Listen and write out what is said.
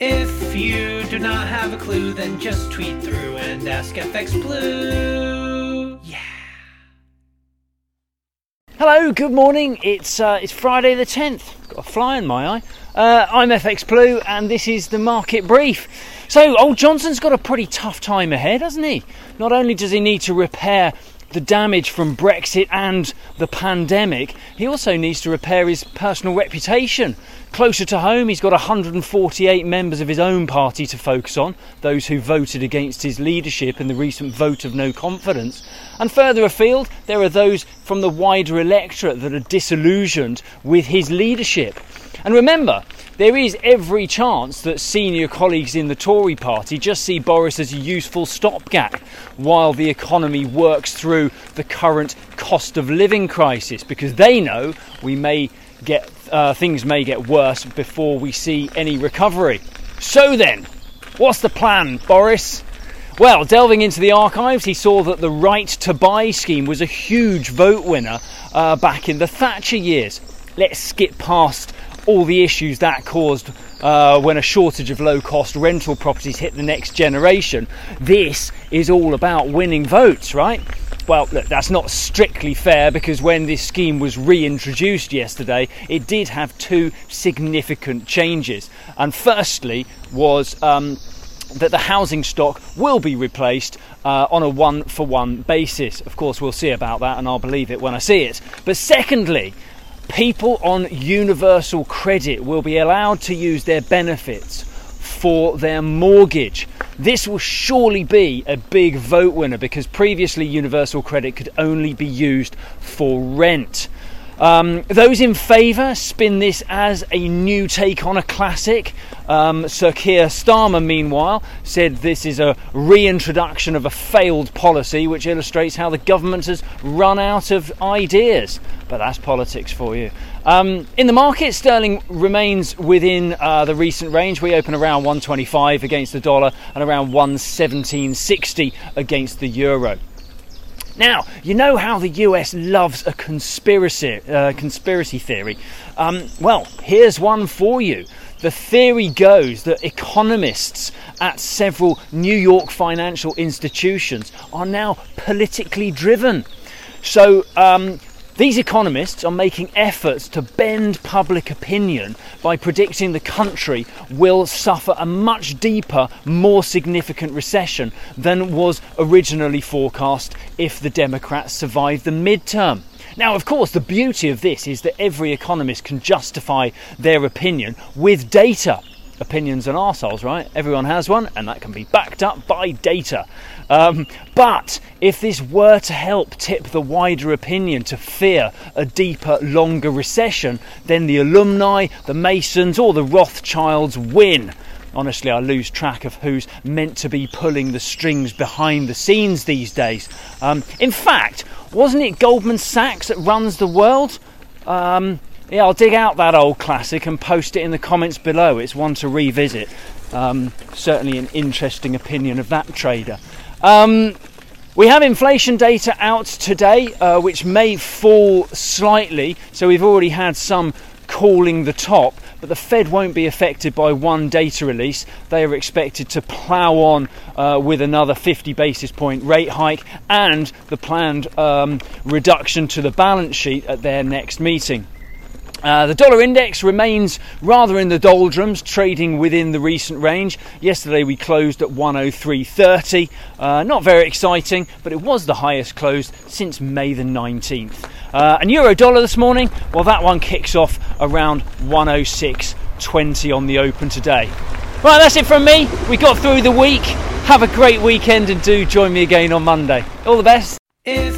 If you do not have a clue, then just tweet through and ask FX Blue. Yeah. Hello, good morning. It's uh, it's Friday the 10th. Got a fly in my eye. Uh, I'm FX Blue, and this is the market brief. So, old Johnson's got a pretty tough time ahead, hasn't he? Not only does he need to repair the damage from Brexit and the pandemic, he also needs to repair his personal reputation. Closer to home, he's got 148 members of his own party to focus on, those who voted against his leadership in the recent vote of no confidence. And further afield, there are those from the wider electorate that are disillusioned with his leadership. And remember, there is every chance that senior colleagues in the Tory party just see Boris as a useful stopgap while the economy works through the current cost of living crisis because they know we may get uh, things may get worse before we see any recovery. So then, what's the plan, Boris? Well, delving into the archives, he saw that the right to buy scheme was a huge vote winner uh, back in the Thatcher years. Let's skip past all the issues that caused uh, when a shortage of low cost rental properties hit the next generation. This is all about winning votes, right? Well, look, that's not strictly fair because when this scheme was reintroduced yesterday, it did have two significant changes. And firstly, was um, that the housing stock will be replaced uh, on a one for one basis. Of course, we'll see about that and I'll believe it when I see it. But secondly, people on universal credit will be allowed to use their benefits for their mortgage. This will surely be a big vote winner because previously universal credit could only be used for rent. Um, those in favour spin this as a new take on a classic. Um, Sir Keir Starmer, meanwhile, said this is a reintroduction of a failed policy which illustrates how the government has run out of ideas. But that's politics for you. Um, in the market, sterling remains within uh, the recent range. We open around 125 against the dollar and around 117.60 against the euro. Now, you know how the US loves a conspiracy, uh, conspiracy theory. Um, well, here's one for you. The theory goes that economists at several New York financial institutions are now politically driven. So, um, these economists are making efforts to bend public opinion by predicting the country will suffer a much deeper, more significant recession than was originally forecast if the Democrats survive the midterm. Now, of course, the beauty of this is that every economist can justify their opinion with data opinions and arseholes, right? Everyone has one, and that can be backed up by data. Um, but if this were to help tip the wider opinion to fear a deeper, longer recession, then the Illuminati, the Masons, or the Rothschilds win. Honestly, I lose track of who's meant to be pulling the strings behind the scenes these days. Um, in fact, wasn't it Goldman Sachs that runs the world? Um, yeah, I'll dig out that old classic and post it in the comments below. It's one to revisit. Um, certainly an interesting opinion of that trader. Um, we have inflation data out today, uh, which may fall slightly. So we've already had some calling the top, but the Fed won't be affected by one data release. They are expected to plough on uh, with another 50 basis point rate hike and the planned um, reduction to the balance sheet at their next meeting. Uh, the dollar index remains rather in the doldrums, trading within the recent range. Yesterday we closed at 103.30. Uh, not very exciting, but it was the highest closed since May the 19th. Uh, and euro dollar this morning, well, that one kicks off around 106.20 on the open today. Right, that's it from me. We got through the week. Have a great weekend and do join me again on Monday. All the best. If